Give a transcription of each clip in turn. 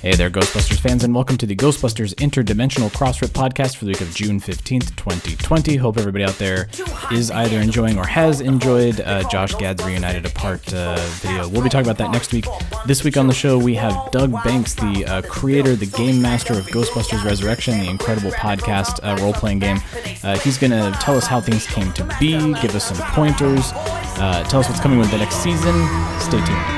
Hey there, Ghostbusters fans, and welcome to the Ghostbusters Interdimensional Crossrip podcast for the week of June 15th, 2020. Hope everybody out there is either enjoying or has enjoyed uh, Josh Gad's Reunited Apart uh, video. We'll be talking about that next week. This week on the show, we have Doug Banks, the uh, creator, the game master of Ghostbusters Resurrection, the incredible podcast uh, role playing game. Uh, he's going to tell us how things came to be, give us some pointers, uh, tell us what's coming with the next season. Stay tuned.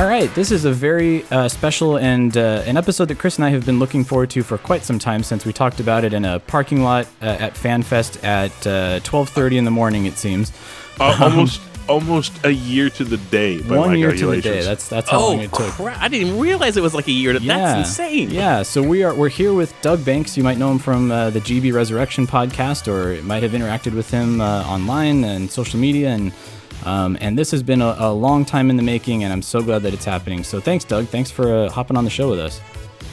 All right, this is a very uh, special and uh, an episode that Chris and I have been looking forward to for quite some time since we talked about it in a parking lot uh, at FanFest at 12:30 in the morning. It seems Uh, almost almost a year to the day by one my year to the day. That's that's how Oh long it took. crap! I didn't even realize it was like a year. To, That's insane. Yeah, so we are we're here with Doug Banks. You might know him from uh, the GB Resurrection podcast, or might have interacted with him uh, online and social media, and um, and this has been a, a long time in the making, and I'm so glad that it's happening. So thanks, Doug. Thanks for uh, hopping on the show with us.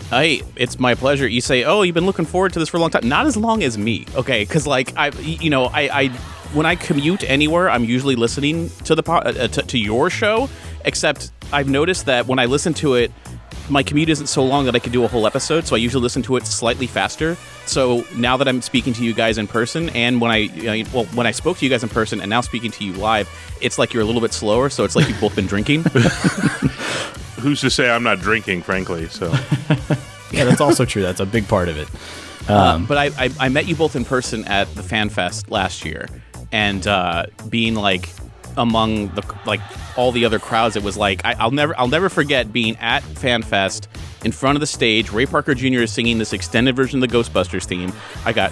Hey, it's my pleasure. You say, "Oh, you've been looking forward to this for a long time." Not as long as me, okay? Because like I, you know, I, I when I commute anywhere, I'm usually listening to the po- uh, to, to your show. Except I've noticed that when I listen to it, my commute isn't so long that I can do a whole episode. So I usually listen to it slightly faster. So now that I'm speaking to you guys in person, and when I, uh, well, when I spoke to you guys in person, and now speaking to you live, it's like you're a little bit slower. So it's like you've both been drinking. Who's to say I'm not drinking, frankly? So Yeah, that's also true. That's a big part of it. Um, but I, I, I met you both in person at the Fan Fest last year, and uh, being like among the like all the other crowds, it was like I, I'll never I'll never forget being at Fan Fest in front of the stage. Ray Parker Jr. is singing this extended version of the Ghostbusters theme. I got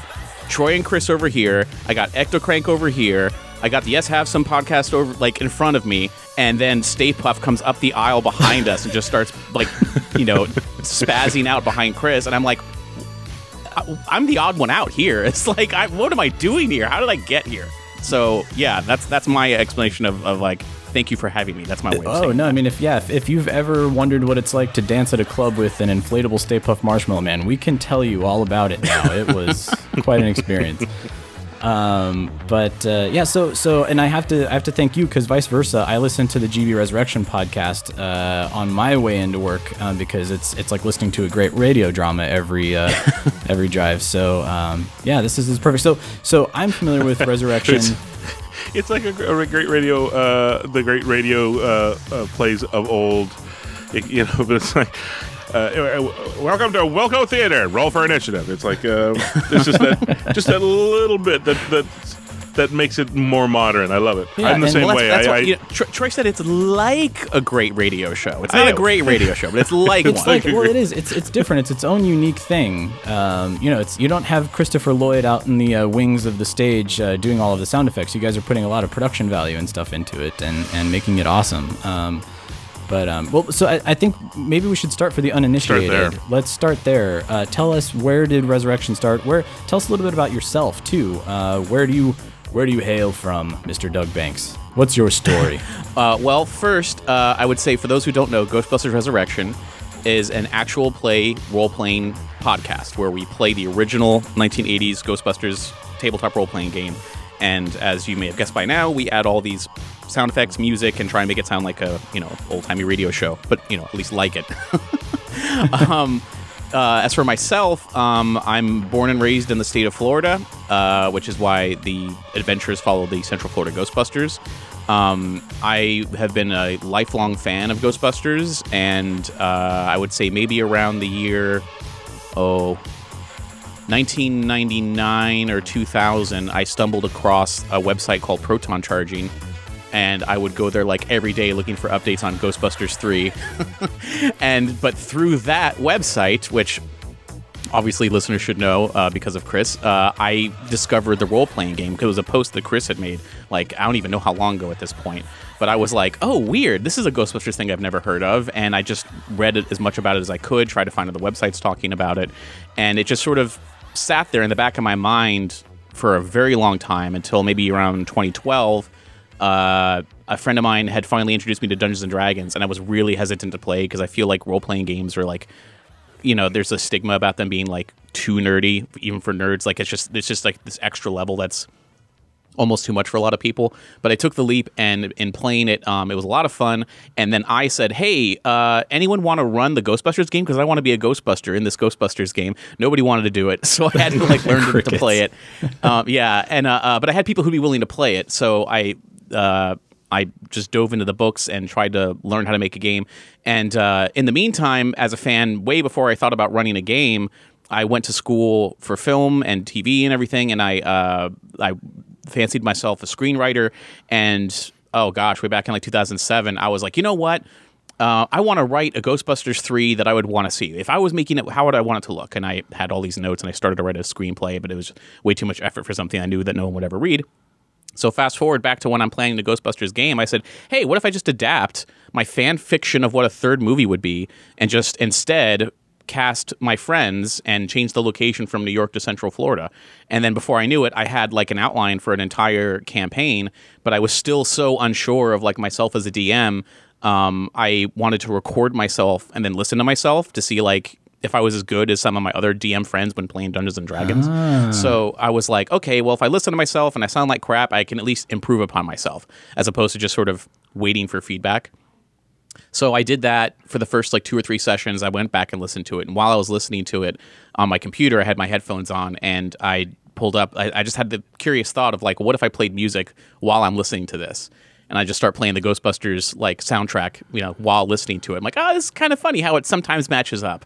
Troy and Chris over here. I got Ectocrank over here. I got the Yes Have Some podcast over like in front of me, and then Stay Puft comes up the aisle behind us and just starts like you know spazzing out behind Chris, and I'm like. I- I'm the odd one out here. It's like, I, what am I doing here? How did I get here? So yeah, that's that's my explanation of, of like, thank you for having me. That's my way. Of Oh no! I mean, if yeah, if, if you've ever wondered what it's like to dance at a club with an inflatable Stay Puft Marshmallow Man, we can tell you all about it now. It was quite an experience. Um, but uh, yeah, so so, and I have to I have to thank you because vice versa. I listen to the GB Resurrection podcast uh, on my way into work um, because it's it's like listening to a great radio drama every uh, every drive. So um, yeah, this is, this is perfect. So so I'm familiar with Resurrection. It's- it's like a, a great radio, uh, the great radio uh, uh, plays of old. It- you know, but it's like. Uh, welcome to Wilco Theater. Roll for initiative. It's like uh, it's just that, just that little bit that that that makes it more modern. I love it. Yeah, I'm the same Well, way. that's, that's I, what, I, you know, Troy said it's like a great radio show. It's not a great radio show, but it's like it's one. like well it is it's it's different it's its own unique thing um, you know it's you don't have christopher lloyd out in the uh, wings of the stage uh, doing all of the sound effects you guys are putting a lot of production value and stuff into it and and making it awesome um, but um, well so I, I think maybe we should start for the uninitiated there. let's start there. Uh, tell us where did resurrection start? Where tell us a little bit about yourself too. Uh, where do you where do you hail from mr doug banks? What's your story? Uh, well, first, uh, I would say for those who don't know, Ghostbusters Resurrection is an actual play role playing podcast where we play the original 1980s Ghostbusters tabletop role playing game. And as you may have guessed by now, we add all these sound effects, music, and try and make it sound like a you know old timey radio show, but you know at least like it. um, uh, as for myself, um, I'm born and raised in the state of Florida, uh, which is why the adventures follow the Central Florida Ghostbusters. Um, I have been a lifelong fan of Ghostbusters, and uh, I would say maybe around the year, oh, 1999 or 2000, I stumbled across a website called Proton Charging, and I would go there like every day looking for updates on Ghostbusters 3. and but through that website, which obviously listeners should know uh, because of Chris, uh, I discovered the role playing game because it was a post that Chris had made. Like I don't even know how long ago at this point, but I was like, oh, weird. This is a Ghostbusters thing I've never heard of, and I just read as much about it as I could, tried to find other websites talking about it, and it just sort of sat there in the back of my mind for a very long time until maybe around 2012. Uh, a friend of mine had finally introduced me to Dungeons and Dragons, and I was really hesitant to play because I feel like role playing games are like, you know, there's a stigma about them being like too nerdy, even for nerds. Like it's just it's just like this extra level that's almost too much for a lot of people. But I took the leap, and in playing it, um, it was a lot of fun. And then I said, "Hey, uh, anyone want to run the Ghostbusters game? Because I want to be a Ghostbuster in this Ghostbusters game." Nobody wanted to do it, so I had to like learn to, play it. Um, yeah, and uh, uh, but I had people who'd be willing to play it, so I. Uh, I just dove into the books and tried to learn how to make a game. And uh, in the meantime, as a fan, way before I thought about running a game, I went to school for film and TV and everything, and I uh, I fancied myself a screenwriter. And oh gosh, way back in like 2007, I was like, you know what? Uh, I want to write a Ghostbusters 3 that I would want to see. If I was making it, how would I want it to look? And I had all these notes and I started to write a screenplay, but it was way too much effort for something I knew that no one would ever read. So fast forward back to when I'm playing the Ghostbusters game, I said, "Hey, what if I just adapt my fan fiction of what a third movie would be, and just instead cast my friends and change the location from New York to Central Florida?" And then before I knew it, I had like an outline for an entire campaign, but I was still so unsure of like myself as a DM. Um, I wanted to record myself and then listen to myself to see like if I was as good as some of my other DM friends when playing Dungeons and Dragons. So I was like, okay, well, if I listen to myself and I sound like crap, I can at least improve upon myself as opposed to just sort of waiting for feedback. So I did that for the first like two or three sessions. I went back and listened to it. And while I was listening to it on my computer, I had my headphones on and I pulled up, I, I just had the curious thought of like, what if I played music while I'm listening to this? And I just start playing the Ghostbusters like soundtrack, you know, while listening to it. I'm like, oh, this is kind of funny how it sometimes matches up.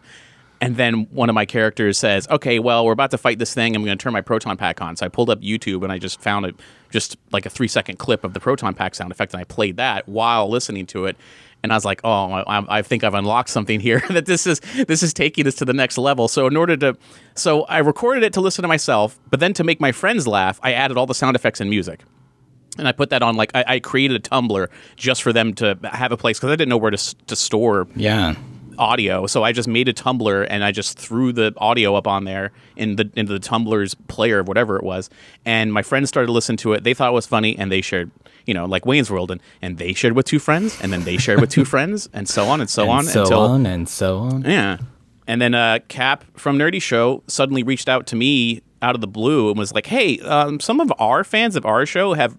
And then one of my characters says, "Okay, well, we're about to fight this thing. I'm going to turn my proton pack on." So I pulled up YouTube and I just found it, just like a three second clip of the proton pack sound effect, and I played that while listening to it. And I was like, "Oh, I, I think I've unlocked something here. that this is this is taking us to the next level." So in order to, so I recorded it to listen to myself, but then to make my friends laugh, I added all the sound effects and music. And I put that on like I, I created a Tumblr just for them to have a place because I didn't know where to to store Yeah. Audio. So I just made a Tumblr and I just threw the audio up on there in the into the Tumblr's player, of whatever it was. And my friends started to listen to it. They thought it was funny and they shared, you know, like Wayne's World and, and they shared with two friends and then they shared with two friends and so on and so and on so until on and so on. yeah. And then uh, Cap from Nerdy Show suddenly reached out to me out of the blue and was like, "Hey, um, some of our fans of our show have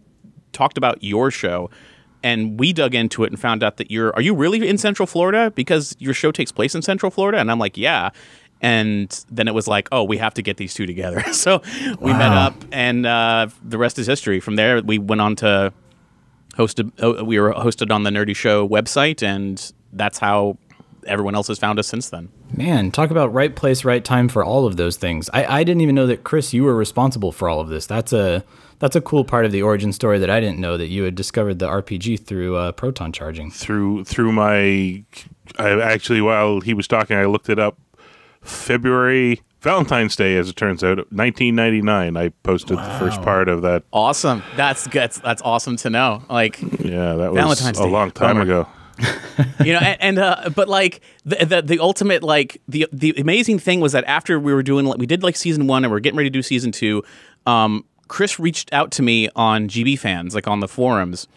talked about your show." And we dug into it and found out that you're are you really in Central Florida because your show takes place in Central Florida? And I'm like, yeah. And then it was like, oh, we have to get these two together. so we met up, and uh, the rest is history. From there, we went on to hosted. Uh, we were hosted on the Nerdy Show website, and that's how everyone else has found us since then. Man, talk about right place, right time for all of those things. I, I didn't even know that Chris, you were responsible for all of this. That's a that's a cool part of the origin story that I didn't know that you had discovered the RPG through uh, proton charging. through through my I actually while he was talking I looked it up February Valentine's Day as it turns out 1999 I posted the first part of that Awesome. That's that's that's awesome to know. Like yeah that was Valentine's a Day. long time Bummer. ago you know, and, and uh, but like the, the the ultimate like the the amazing thing was that after we were doing like we did like season one and we're getting ready to do season two, um, Chris reached out to me on GB fans like on the forums.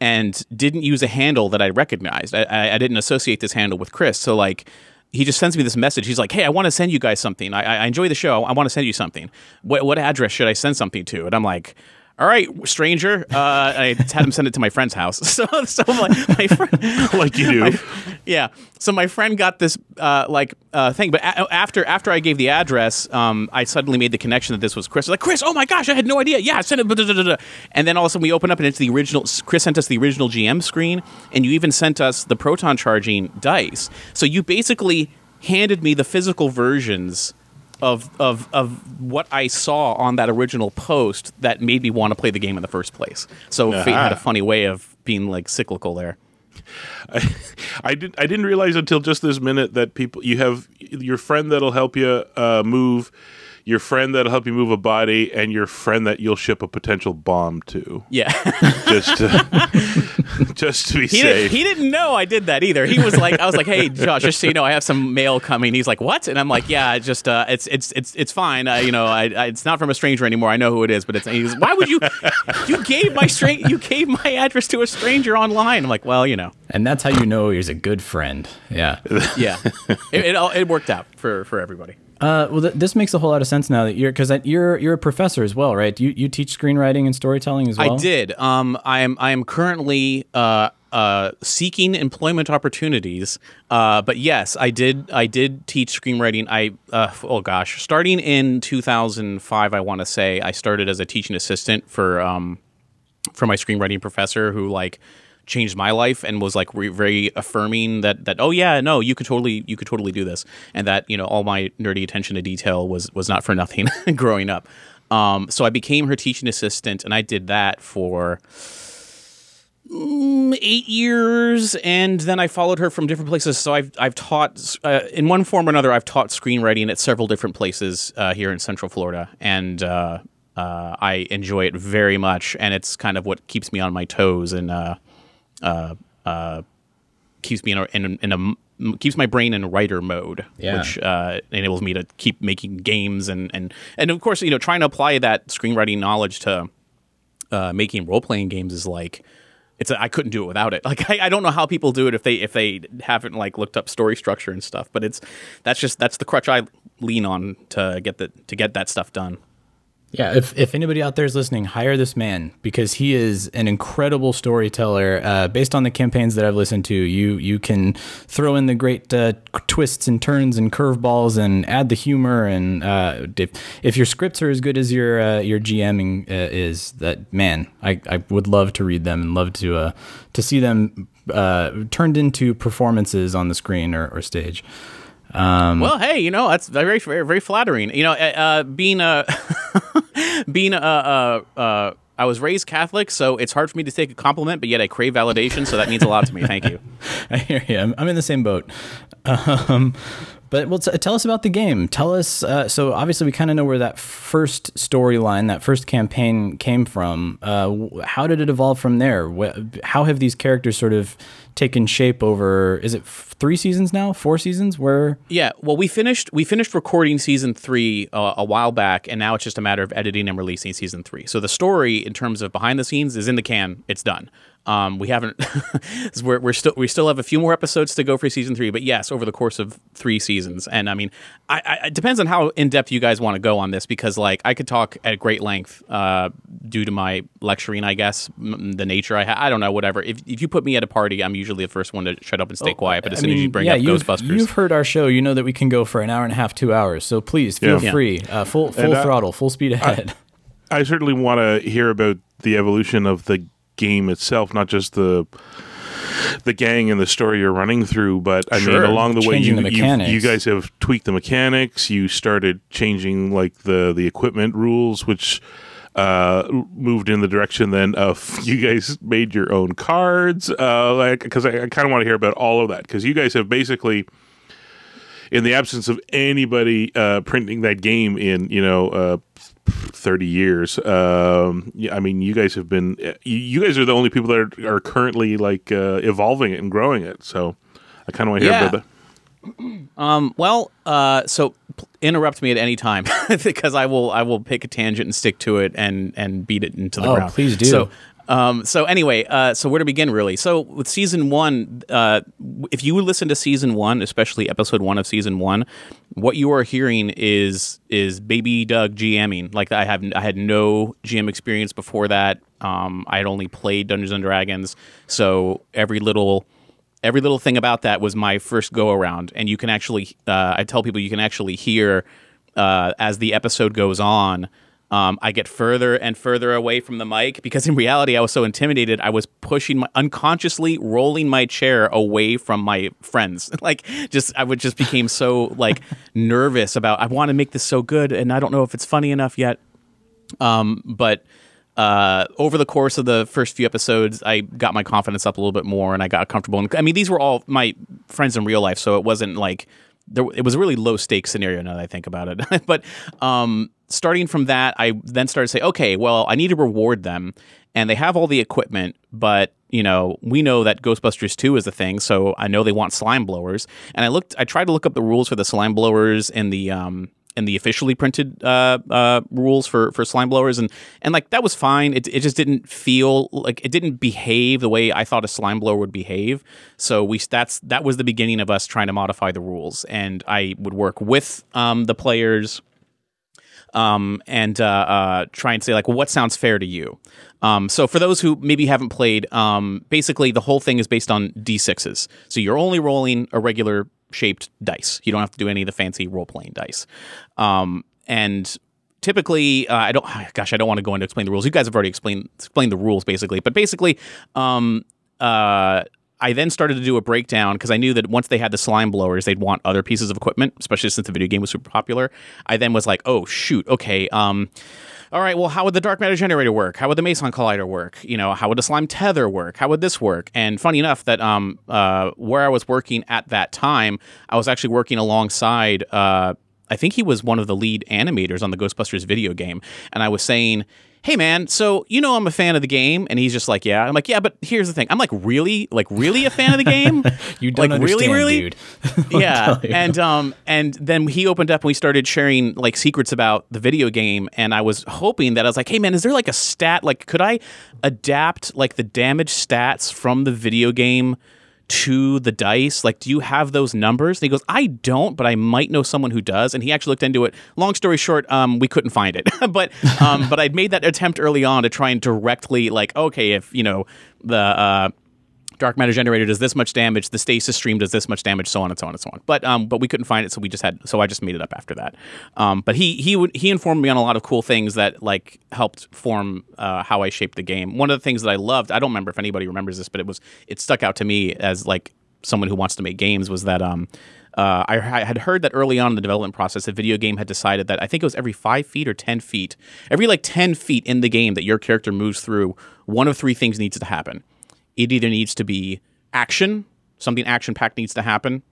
And didn't use a handle that I recognized. I, I, didn't associate this handle with Chris. So like, he just sends me this message. He's like, "Hey, I want to send you guys something. I, I I enjoy the show. I want to send you something. What what address should I send something to?" And I'm like, "All right, stranger." Uh, I had him send it to my friend's house. So so my, my friend, like you do yeah. So my friend got this uh, like uh, thing, but a- after after I gave the address, um, I suddenly made the connection that this was Chris. I was like Chris, oh my gosh, I had no idea. Yeah, send it. blah, blah, blah." And then all of a sudden we open up and it's the original. Chris sent us the original GM screen, and you even sent us the proton charging dice. So you basically handed me the physical versions of of of what I saw on that original post that made me want to play the game in the first place. So Fate had a funny way of being like cyclical there. I did. I didn't realize until just this minute that people you have your friend that'll help you uh, move, your friend that'll help you move a body, and your friend that you'll ship a potential bomb to. Yeah. Just to, just to be He, safe. did, he didn't know I did that either. He was like, I was like, "Hey, Josh, just so you know, I have some mail coming." He's like, "What?" And I'm like, "Yeah, it's just uh, it's it's it's it's fine. Uh, you know, I, I it's not from a stranger anymore. I know who it is, but it's." He's, "Why would you? You gave my stra- you gave my address to a stranger online." I'm like, "Well, you know, And that's how you know he's a good friend. Yeah. yeah, it, it all it worked out for for everybody." Uh, well, th- this makes a whole lot of sense now that you're because you're you're a professor as well, right? You you teach screenwriting and storytelling as well. I did. Um, I am I am currently uh, uh, seeking employment opportunities. Uh, but yes, I did. I did teach screenwriting. I uh, oh gosh, starting in 2005, I want to say I started as a teaching assistant for um, for my screenwriting professor who like changed my life and was like re- very affirming that that oh yeah no you could totally you could totally do this. And that you know all my nerdy attention to detail was was not for nothing growing up. Um, so I became her teaching assistant and I did that for mm, eight years. And then I followed her from different places. So I've I've taught uh, in one form or another I've taught screenwriting at several different places uh, here in Central Florida. And uh, uh, I enjoy it very much. And it's kind of what keeps me on my toes and uh, uh, keeps me in a, in, in a keeps my brain in writer mode, Yeah. which uh, enables me to keep making games and and and of course you know trying to apply that screenwriting knowledge to uh, making role playing games is like it's a, I couldn't do it without it. Like I, I don't know how people do it if they if they haven't like looked up story structure and stuff. But it's that's just that's the crutch I lean on to get the to get that stuff done. Yeah, if, if anybody out there is listening, hire this man because he is an incredible storyteller. Uh, based on the campaigns that I've listened to, you you can throw in the great uh, twists and turns and curveballs and add the humor. And uh, if, if your scripts are as good as your uh, your GMing uh, is, that man, I, I would love to read them and love to uh, to see them uh, turned into performances on the screen or, or stage. Well, hey, you know that's very very very flattering. You know, uh, being a being a I was raised Catholic, so it's hard for me to take a compliment, but yet I crave validation, so that means a lot to me. Thank you. I hear you. I'm, I'm in the same boat. Um, but well, t- tell us about the game. Tell us. Uh, so obviously, we kind of know where that first storyline, that first campaign came from. Uh, how did it evolve from there? How have these characters sort of taken shape over? Is it three seasons now? Four seasons? Where? Yeah, well, we finished we finished recording season three uh, a while back, and now it's just a matter of editing and releasing season three. So the story, in terms of behind the scenes, is in the can. It's done. Um, we haven't. we're, we're still we still have a few more episodes to go for season three, but yes, over the course of three seasons. And I mean, I, I, it depends on how in depth you guys want to go on this, because like I could talk at great length uh, due to my lecturing, I guess, m- the nature I ha- I don't know, whatever. If if you put me at a party, I'm usually the first one to shut up and stay quiet. But as I soon as you bring yeah, up you've, Ghostbusters, you've heard our show. You know that we can go for an hour and a half, two hours. So please feel Yeah. free. Uh, full full uh, throttle, full speed ahead. I certainly want to hear about the evolution of the game itself, not just the the gang and the story you're running through, but I Sure. mean along the way you, the you you guys have tweaked the mechanics. You started changing like the the equipment rules, which uh moved in the direction then of you guys made your own cards uh like because i, I kind of want to hear about all of that because you guys have basically in the absence of anybody uh, printing that game in you know uh, 30 years um, yeah, i mean you guys have been you, you guys are the only people that are, are currently like uh, evolving it and growing it so i kind of want to hear Yeah. about that Um, well, uh, so p- interrupt me at any time because I will I will pick a tangent and stick to it and and beat it into the Oh, ground. please do. So, um, so anyway, uh, so where to begin really? So with season one, uh, if you listen to season one, especially episode one of season one, what you are hearing is is baby Doug GMing. Like I have I had no GM experience before that. Um, I had only played Dungeons and Dragons, so every little every little thing about that was my first go around and you can actually uh, i tell people you can actually hear uh, as the episode goes on Um, I get further and further away from the mic because in reality, I was so intimidated. I was pushing my unconsciously rolling my chair away from my friends. like, just I would just became so like nervous about. I want to make this so good, and I don't know if it's funny enough yet. Um, but uh, over the course of the first few episodes, I got my confidence up a little bit more, and I got comfortable. And I mean, these were all my friends in real life, so it wasn't like there. It was a really low stakes scenario. Now that I think about it, but um, starting from that, I then started to say, okay, well, I need to reward them, and they have all the equipment, but you know, we know that Ghostbusters 2 is a thing, so I know they want slime blowers. And I looked, I tried to look up the rules for the slime blowers in the um, in the officially printed uh, uh, rules for for slime blowers, and and like that was fine. It it just didn't feel like it didn't behave the way I thought a slime blower would behave. So we that's that was the beginning of us trying to modify the rules, and I would work with um, the players. Um, and uh, uh, try and say like, well, what sounds fair to you? Um, so for those who maybe haven't played, um, basically the whole thing is based on d6s. So you're only rolling a regular shaped dice. You don't have to do any of the fancy role playing dice. Um, and typically, uh, I don't. Gosh, I don't want to go into explain the rules. You guys have already explained explained the rules basically. But basically, um, uh, I then started to do a breakdown because I knew that once they had the slime blowers, they'd want other pieces of equipment, especially since the video game was super popular. I then was like, oh shoot, okay. Um, all right, well, how would the dark matter generator work? How would the meson collider work? You know, how would the slime tether work? How would this work? And funny enough, that um, uh, where I was working at that time, I was actually working alongside. Uh, I think he was one of the lead animators on the Ghostbusters video game, and I was saying, hey man, so you know I'm a fan of the game, and he's just like, yeah. I'm like, yeah, but here's the thing, I'm like really, like really a fan of the game. You don't like understand, really, really, dude. yeah. And um, and then he opened up and we started sharing like secrets about the video game, and I was hoping that I was like, hey man, is there like a stat? Like, could I adapt like the damage stats from the video game? To the dice? Like do you have those numbers? And he goes i don't but i might know someone who does. And he actually looked into it. Long story short um, we couldn't find it. But um, but i'd made that attempt early on to try and directly like okay if you know the uh, dark matter generator does this much damage the stasis stream does this much damage so on and so on and so on. But um but we couldn't find it so we just had so i just made it up after that. Um but he he would he informed me on a lot of cool things that like helped form uh, how i shaped the game. One of the things that i loved i don't remember if anybody remembers this but it was it stuck out to me as like someone who wants to make games was that um uh, I, I had heard that early on in the development process, the video game had decided that I think it was every five feet or ten feet, every like ten feet in the game that your character moves through, one of three things needs to happen it either needs to be action, something action packed needs to happen,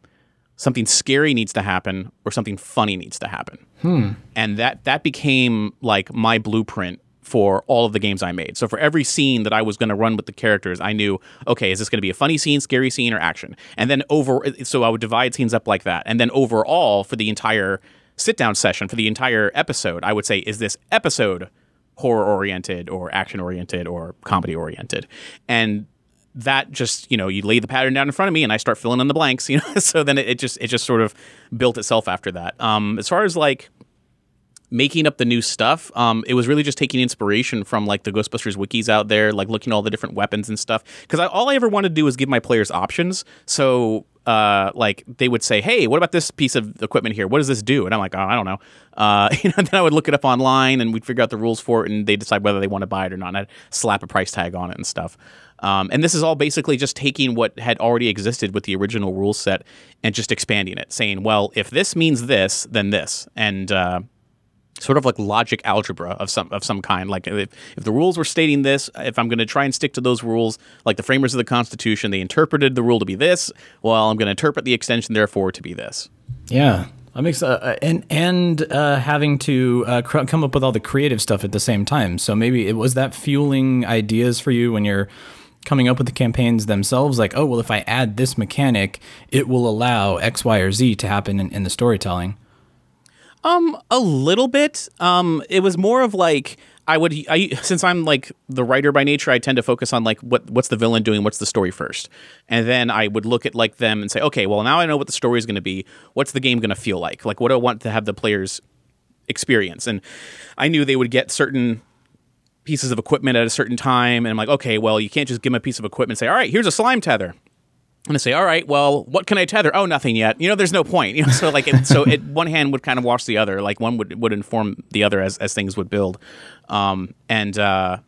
something scary needs to happen, or something funny needs to happen. Hmm. And that that became like my blueprint for all of the games I made. So for every scene that I was going to run with the characters, I knew, okay, is this going to be a funny scene, scary scene, or action? And then over, so I would divide scenes up like that. And then overall, for the entire sit down session, for the entire episode, I would say, is this episode horror oriented or action oriented or comedy oriented? And that just you know you lay the pattern down in front of me and I start filling in the blanks you know so then it, it just it just sort of built itself after that um as far as like making up the new stuff um it was really just taking inspiration from like the ghostbusters wikis out there like looking at all the different weapons and stuff because all i ever wanted to do was give my players options so uh, like they would say, "Hey, what about this piece of equipment here? What does this do?" And I'm like, "Oh, I don't know." Uh, you know, then I would look it up online, and we'd figure out the rules for it, and they decide whether they want to buy it or not. And I'd slap a price tag on it and stuff. Um, and this is all basically just taking what had already existed with the original rule set and just expanding it, saying, "Well, if this means this, then this," and uh, sort of like logic algebra of some of some kind. Like if, if the rules were stating this, if I'm going to try and stick to those rules, like the framers of the Constitution, they interpreted the rule to be this. Well, I'm going to interpret the extension therefore to be this. Yeah. That makes uh, and and uh, having to uh, cr- come up with all the creative stuff at the same time. So maybe it was that fueling ideas for you when you're coming up with the campaigns themselves. Like, oh well, if I add this mechanic, it will allow X, Y, or Z to happen in, in the storytelling. Um, a little bit. Um, it was more of like I would I since I'm like the writer by nature, I tend to focus on like what what's the villain doing, what's the story first, and then I would look at like them and say, okay, well now I know what the story is going to be. What's the game going to feel like? Like what do I want to have the players experience? And I knew they would get certain pieces of equipment at a certain time, and I'm like, okay, well you can't just give them a piece of equipment and say, all right, here's a slime tether and I say, all right, well, what can I tether? Oh, nothing yet. You know, there's no point. You know, so like, it, so it, one hand would kind of wash the other. Like one would would inform the other as as things would build. Um, and uh,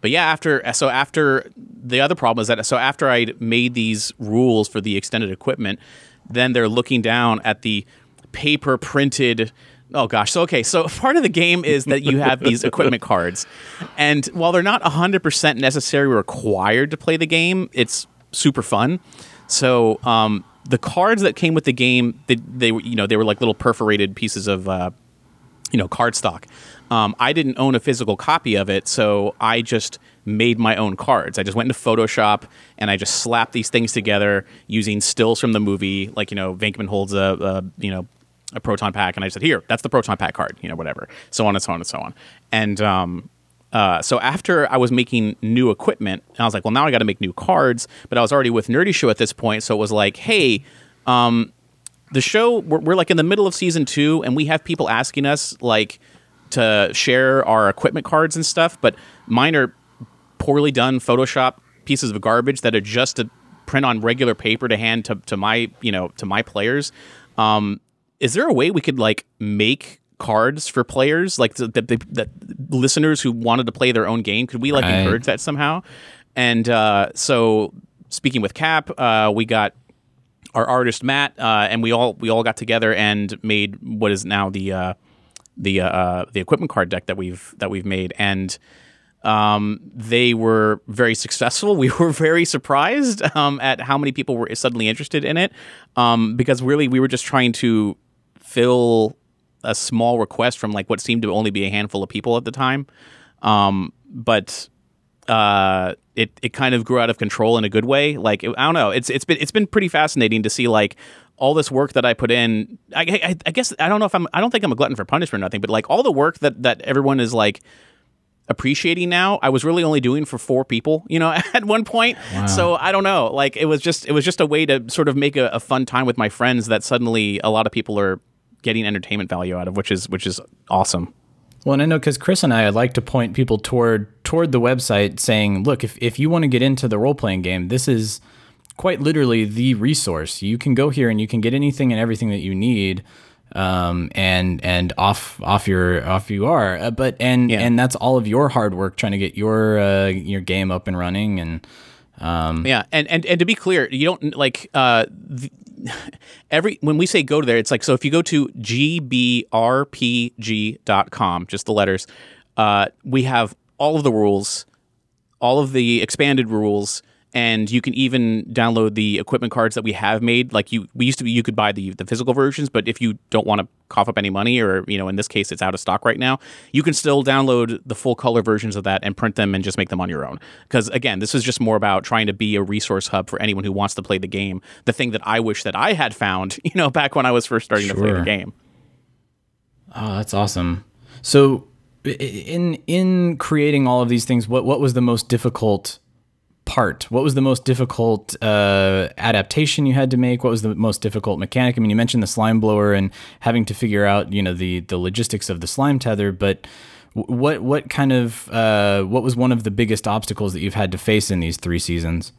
but yeah, after so after the other problem is that so after I'd made these rules for the extended equipment, then they're looking down at the paper printed. Oh gosh, so okay, so part of the game is that you have these equipment cards, and while they're not hundred percent necessarily required to play the game, it's super fun. So um, the cards that came with the game, they, they were you know they were like little perforated pieces of uh, you know cardstock. Um, I didn't own a physical copy of it, so I just made my own cards. I just went into Photoshop and I just slapped these things together using stills from the movie. Like you know, Venkman holds a, a you know a proton pack, and I said, "Here, that's the proton pack card." You know, whatever, so on and so on and so on. And um, uh, so after I was making new equipment, I was like, "Well, now I got to make new cards." But I was already with Nerdy Show at this point, so it was like, "Hey." Um, the show we're, we're like in the middle of season two and we have people asking us like to share our equipment cards and stuff but mine are poorly done photoshop pieces of garbage that are just to print on regular paper to hand to, to my you know to my players um, is there a way we could like make cards for players like that, that, that listeners who wanted to play their own game could we like Right. encourage that somehow and uh, so speaking with cap uh, we got our artist Matt, uh, and we all we all got together and made what is now the uh, the uh, uh, the equipment card deck that we've that we've made, and um, they were very successful. We were very surprised um, at how many people were suddenly interested in it, um, because really we were just trying to fill a small request from like what seemed to only be a handful of people at the time, um, but uh, it it kind of grew out of control in a good way. Like I don't know, it's it's been it's been pretty fascinating to see like all this work that I put in. I, I, I guess I don't know if I'm I don't think I'm a glutton for punishment or nothing, but like all the work that that everyone is like appreciating now i was really only doing for four people you know at one point. So i don't know. Like it was just it was just a way to sort of make a, a fun time with my friends that suddenly a lot of people are getting entertainment value out of which is which is awesome Well, and I know because Chris and I, like to point people toward toward the website, saying, "Look, if if you want to get into the role playing game, this is quite literally the resource. You can go here and you can get anything and everything that you need, um, and and off off your off you are. Uh, but and Yeah. and that's all of your hard work trying to get your uh, your game up and running and." Um, Yeah, and, and and to be clear, you don't like uh, every when we say go to there, it's like so if you go to gbrpg.com, just the letters, uh, we have all of the rules, all of the expanded rules, and you can even download the equipment cards that we have made. Like you, we used to be, you could buy the the physical versions, but if you don't want to cough up any money, or you know, in this case, it's out of stock right now, you can still download the full color versions of that and print them and just make them on your own. Because again, this is just more about trying to be a resource hub for anyone who wants to play the game. The thing that I wish that I had found, you know, back when I was first starting to play the game. Oh, that's awesome. So, in in creating all of these things, what what was the most difficult part? What was the most difficult uh, adaptation you had to make? What was the most difficult mechanic? I mean, you mentioned the slime blower and having to figure out, you know, the the logistics of the slime tether, but what what kind of uh, what was one of the biggest obstacles that you've had to face in these three seasons?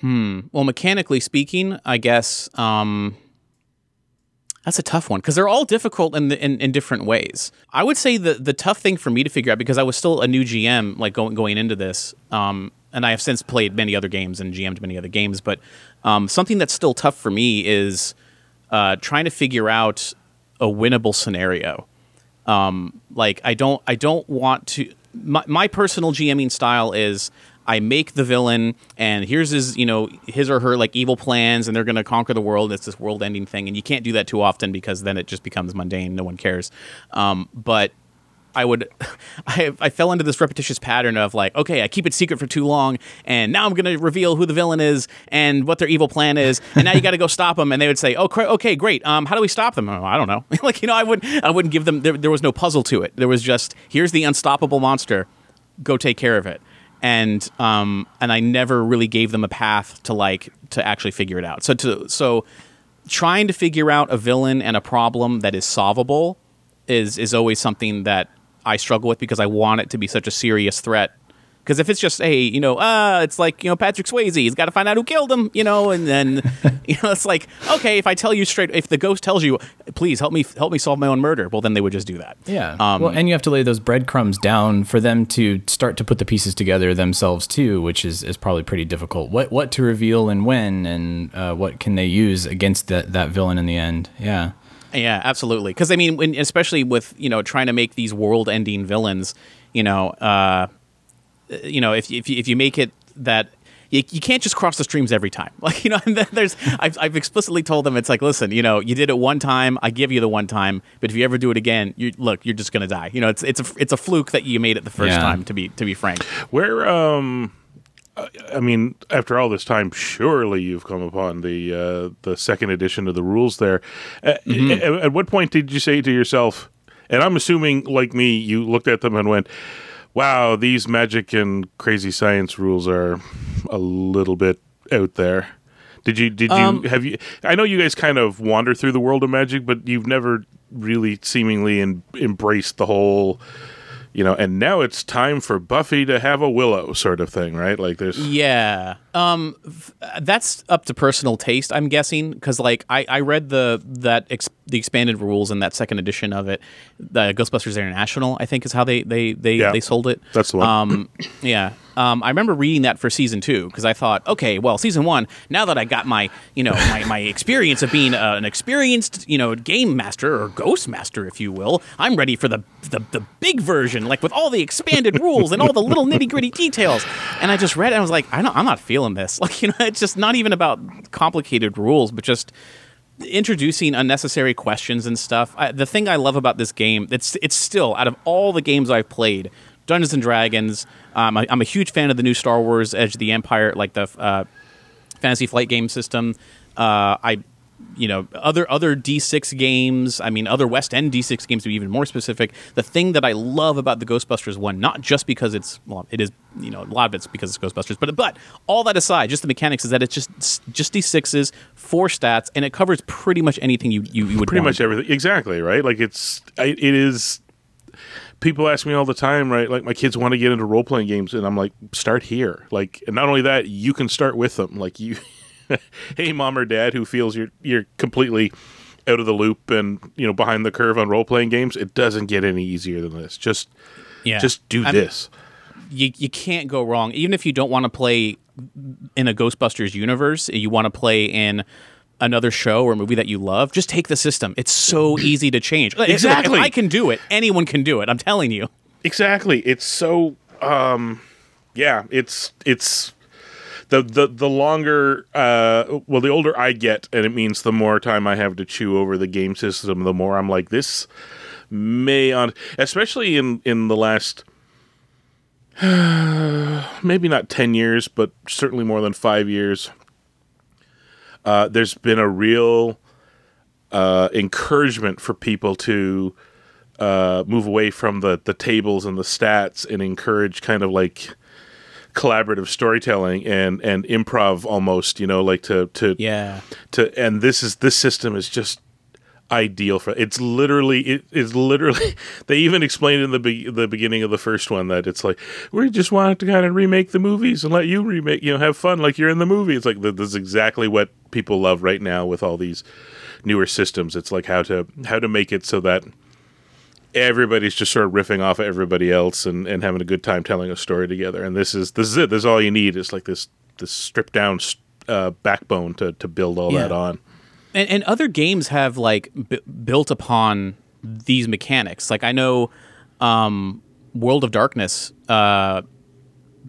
Hmm. Well, mechanically speaking, I guess um, that's a tough one because they're all difficult in, the, in in different ways. I would say the the tough thing for me to figure out because I was still a new GM, like going going into this, um, and I have since played many other games and GM'd many other games, but um, something that's still tough for me is uh, trying to figure out a winnable scenario. Um, like I don't I don't want to my, my personal GMing style is I make the villain and here's his you know his or her like evil plans and they're going to conquer the world. It's this world ending thing and you can't do that too often because then it just becomes mundane. No one cares. Um, but I would, I, I fell into this repetitious pattern of like, okay, I keep it secret for too long, and now I'm going to reveal who the villain is and what their evil plan is, and now you got to go stop them. And they would say, oh, cra- okay, great. Um, how do we stop them? Oh, I don't know. like, you know, I would, I wouldn't give them. There, there was no puzzle to it. There was just here's the unstoppable monster, go take care of it. And um, and I never really gave them a path to like to actually figure it out. So to so trying to figure out a villain and a problem that is solvable is is always something that I struggle with because I want it to be such a serious threat Because if it's just hey, you know, uh, it's like you know Patrick Swayze, he's got to find out who killed him, you know, and then you know it's like okay, if I tell you straight, if the ghost tells you, please help me help me solve my own murder, well then they would just do that. Yeah. Um, well, and you have to lay those breadcrumbs down for them to start to put the pieces together themselves too, which is, is probably pretty difficult. What what to reveal and when, and uh, what can they use against that that villain in the end? Yeah. Yeah, absolutely. Because I mean, when, especially with you know trying to make these world-ending villains, you know, uh, you know, if if you, if you make it that you, you can't just cross the streams every time. Like you know, and then there's I've, I've explicitly told them it's like, listen, you know, you did it one time, I give you the one time, but if you ever do it again, you look, you're just gonna die. You know, it's it's a it's a fluke that you made it the first Yeah. time. To be to be frank, Where, um, I- mean, after all this time, surely you've come upon the uh, the second edition of the rules. There, Uh, at, at what point did you say to yourself? And I'm assuming, like me, you looked at them and went, "Wow, these magic and crazy science rules are a little bit out there." Did you? Did you? Um, have you? I know you guys kind of wander through the world of magic, but you've never really seemingly en- embraced the whole you know, and now it's time for Buffy to have a willow sort of thing, right? Like there's Yeah. Um that's up to personal taste, I'm guessing, cuz like I I read the that ex- the expanded rules in that second edition of it. The Ghostbusters International, I think is how they they they, Yeah. they sold it. That's the one. Um yeah. Um I remember reading that for season 2 cuz I thought, okay, well, season 1, now that I got my, you know, my my experience of being uh, an experienced, you know, game master or ghost master if you will, I'm ready for the the, the big version like with all the expanded rules and all the little nitty-gritty details. And I just read it and I was like, I don't, I'm not feeling this. Like, you know, it's just not even about complicated rules, but just introducing unnecessary questions and stuff. I, the thing I love about this game, it's it's still out of all the games I've played, Dungeons and Dragons. Um, I, I'm a huge fan of the new Star Wars Edge of the Empire, like the uh, Fantasy Flight game system. Uh, I, you know, other other D6 games. I mean, other West End D6 games to be even more specific. The thing that I love about the Ghostbusters one, not just because it's well, it is you know a lot of it's because it's Ghostbusters, but but all that aside, just the mechanics is that it's just just D6s, four stats, and it covers pretty much anything you you, you would pretty want. much everything. Exactly, right? Like it's it is people ask me all the time, right? Like my kids want to get into role playing games and I'm like start here. Like and not only that, you can start with them. Like you hey mom or dad who feels you're you're completely out of the loop and you know behind the curve on role playing games, it doesn't get any easier than this. Just Yeah. just do I mean, this. you you can't go wrong. Even if you don't want to play in a Ghostbusters universe, you want to play in another show or movie that you love, just take the system. It's so easy to change. Exactly. If I can do it, anyone can do it. I'm telling you. Exactly. It's so um yeah, it's it's the the the longer uh well the older I get and it means the more time I have to chew over the game system, the more I'm like this may on especially in in the last maybe not 10 years, but certainly more than 5 years. Uh there's been a real uh encouragement for people to uh, move away from the the tables and the stats and encourage kind of like collaborative storytelling and and improv almost you know like to to Yeah. to and this is this system is just ideal for it's literally it is literally they even explained in the be, the beginning of the first one that it's like we just wanted to kind of remake the movies and let you remake you know have fun like you're in the movie it's like th- this is exactly what people love right now with all these newer systems it's like how to how to make it so that everybody's just sort of riffing off of everybody else and, and having a good time telling a story together. And this is this is it. This is all you need. It's like this this stripped down uh, backbone to to build all that on. and, and other games have like b- built upon these mechanics. Like I know, um, World of Darkness uh,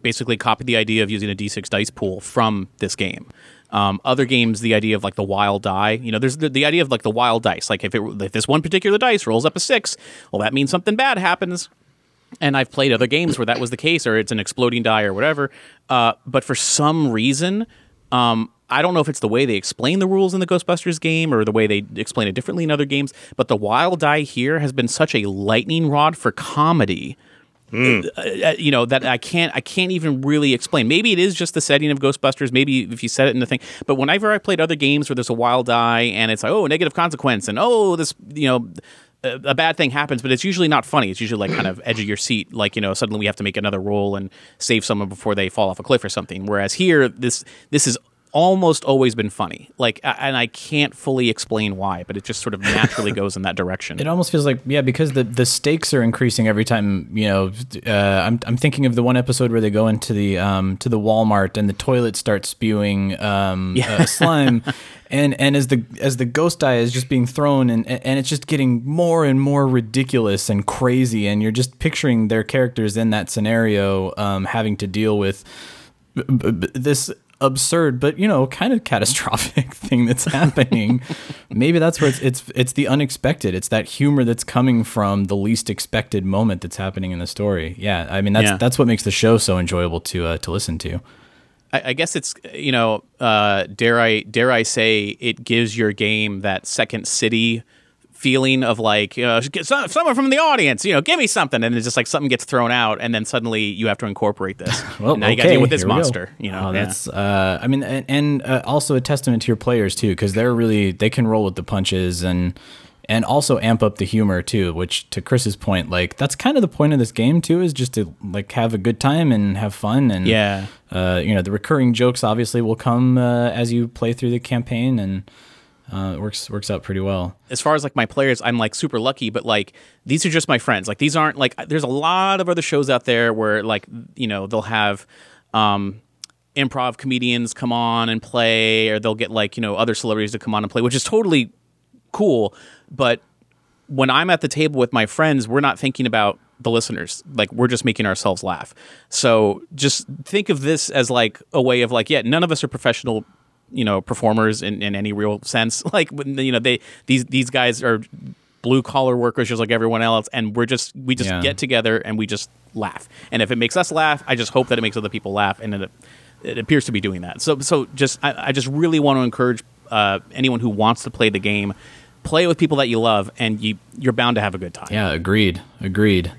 basically copied the idea of using a d6 dice pool from this game. Um, other games, the idea of like the wild die, you know, there's the, the idea of like the wild dice. Like if it if this one particular dice rolls up a six, well, that means something bad happens and I've played other games where that was the case, or it's an exploding die or whatever. Uh, but for some reason, um, I don't know if it's the way they explain the rules in the Ghostbusters game or the way they explain it differently in other games. But the wild die here has been such a lightning rod for comedy. Uh, you know that I can't I can't even really explain. Maybe it is just the setting of Ghostbusters. Maybe if you set it in the thing. But whenever I played other games where there's a wild die and it's like oh negative consequence and oh this you know a bad thing happens, but it's usually not funny. It's usually like kind of edge of your seat, like you know, suddenly we have to make another roll and save someone before they fall off a cliff or something. Whereas here, this this is almost always been funny. Like, and I can't fully explain why, but it just sort of naturally goes in that direction. It almost feels like yeah, because the the stakes are increasing every time. You know, uh, I'm I'm thinking of the one episode where they go into the um to the Walmart and the toilet starts spewing um uh, slime, and and as the as the ghost eye is just being thrown and and it's just getting more and more ridiculous and crazy, and you're just picturing their characters in that scenario um having to deal with this absurd but you know kind of catastrophic thing that's happening. Maybe that's where it's it's it's the unexpected. It's that humor that's coming from the least expected moment that's happening in the story. Yeah i mean that's Yeah. that's what makes the show so enjoyable to uh, to listen to. I, I guess it's you know, uh, dare I dare I say it gives your game that second city feeling of like you know, some, someone from the audience, you know, give me something, and it's just like something gets thrown out, and then suddenly you have to incorporate this. well and now you got to okay, deal with this here we go. monster. You know, Oh, yeah. that's uh i mean and, and uh, also a testament to your players too because they're really they can roll with the punches and and also amp up the humor too which to chris's point like that's kind of the point of this game too is just to like have a good time and have fun and Yeah. uh you know the recurring jokes obviously will come uh, as you play through the campaign and uh, it works works out pretty well as far as like my players, I'm like super lucky, but like these are just my friends. Like these aren't like there's a lot of other shows out there where like you know they'll have um improv comedians come on and play or they'll get like you know other celebrities to come on and play, which is totally cool, but when I'm at the table with my friends, we're not thinking about the listeners. Like we're just making ourselves laugh. So just think of this as like a way of like, yeah, none of us are professional, you know, performers in, in any real sense. Like when, you know, they these these guys are blue collar workers just like everyone else, and we're just we just Yeah. get together and we just laugh. And if it makes us laugh, I just hope that it makes other people laugh, and it it appears to be doing that. So so just I, I just really want to encourage uh, anyone who wants to play the game play with people that you love and you you're bound to have a good time Yeah, agreed. Agreed.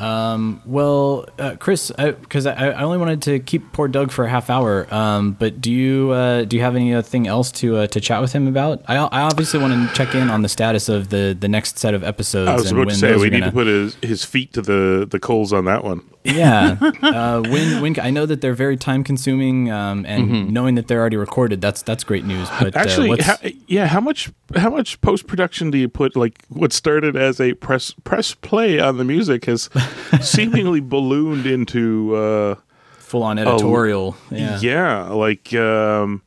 Um, well, uh, Chris, because I, I, only wanted to keep poor Doug for a half hour. Um, but do you uh, do you have anything else to uh, to chat with him about? I, I obviously want to check in on the status of the the next set of episodes. I was and about to say we need gonna- to put his, his feet to the, the coals on that one. Yeah. Uh, when when I know that they're very time consuming, um, and knowing that they're already recorded, that's that's great news. But uh, Actually, what's- ha- yeah, how much how much post production do you put? Like what started as a press press play on the music has seemingly ballooned into uh, full on editorial. yeah. yeah. like um,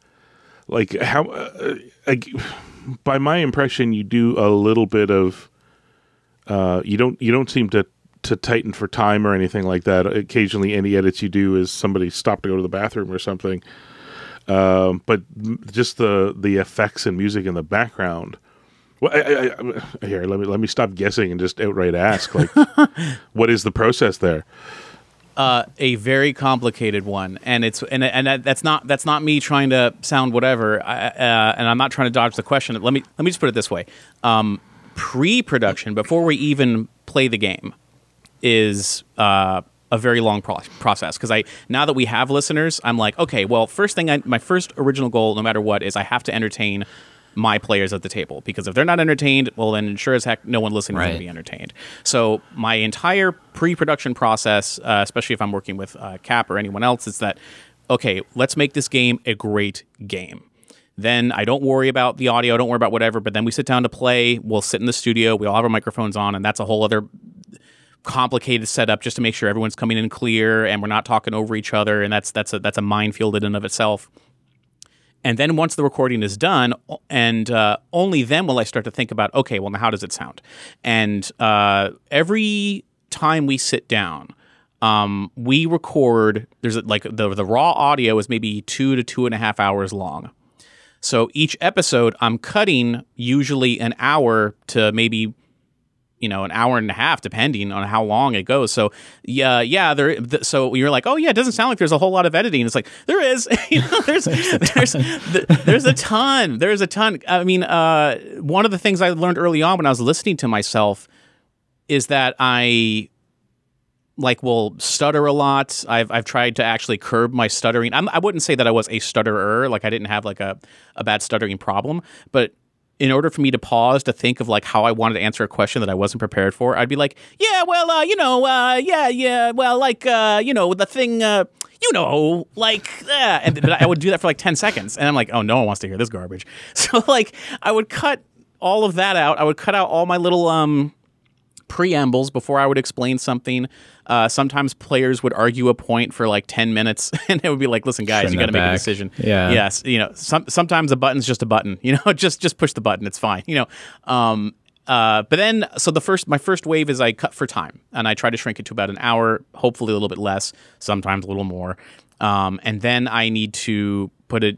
like how uh, like, by my impression, you do a little bit of uh, you don't you don't seem to to tighten for time or anything like that. Occasionally, any edits you do is somebody stop to go to the bathroom or something. Um, but just the the effects and music in the background. Well, I, I, I, here, let me let me stop guessing and just outright ask, like, what is the process there? uh, a very complicated one, and it's and and that's not that's not me trying to sound whatever, I, uh, and I'm not trying to dodge the question. Let me let me just put it this way: um, pre-production, before we even play the game, is uh, a very long pro- process. Because I now that we have listeners, I'm like, okay, well, first thing, I, my first original goal, no matter what, is I have to entertain my players at the table because if they're not entertained, well, then sure as heck, no one listening is going to be entertained. So my entire pre-production process, uh, especially if I'm working with uh, Cap or anyone else, is that okay? Let's make this game a great game. Then I don't worry about the audio, don't worry about whatever. But then we sit down to play. We'll sit in the studio. We all have our microphones on, and that's a whole other complicated setup just to make sure everyone's coming in clear and we're not talking over each other. And that's that's a that's a minefield in and of itself. And then once the recording is done, and uh, only then will I start to think about, okay, well, now how does it sound? And uh, every time we sit down, um, we record. There's like the the raw audio is maybe two to two and a half hours long. So each episode, I'm cutting usually an hour to maybe you know an hour and a half depending on how long it goes. So yeah yeah there th- so you're like oh yeah it doesn't sound like there's a whole lot of editing. It's like there is. You know there's there's th- there's a ton. There's a ton. I mean uh one of the things i learned early on when i was listening to myself is that i like will stutter a lot. I've i've tried to actually curb my stuttering. I'm, i wouldn't say that i was a stutterer. Like i didn't have like a a bad stuttering problem but in order for me to pause to think of like how I wanted to answer a question that I wasn't prepared for, I'd be like, yeah, well, uh, you know, uh, yeah, yeah, well, like, uh, you know, the thing, uh, you know, like, and but I would do that for like 10 seconds. And I'm like, oh, no one wants to hear this garbage. So, like, I would cut all of that out. I would cut out all my little, um, preambles before I would explain something. Uh, sometimes players would argue a point for like 10 minutes and it would be like, listen, guys, Send you got to make a decision. Yeah. Yes. You know, some, sometimes a button's just a button, you know, just, just push the button. It's fine. You know, um, uh, but then, so the first, my first wave is I cut for time and I try to shrink it to about an hour, hopefully a little bit less, sometimes a little more. Um, and then I need to put it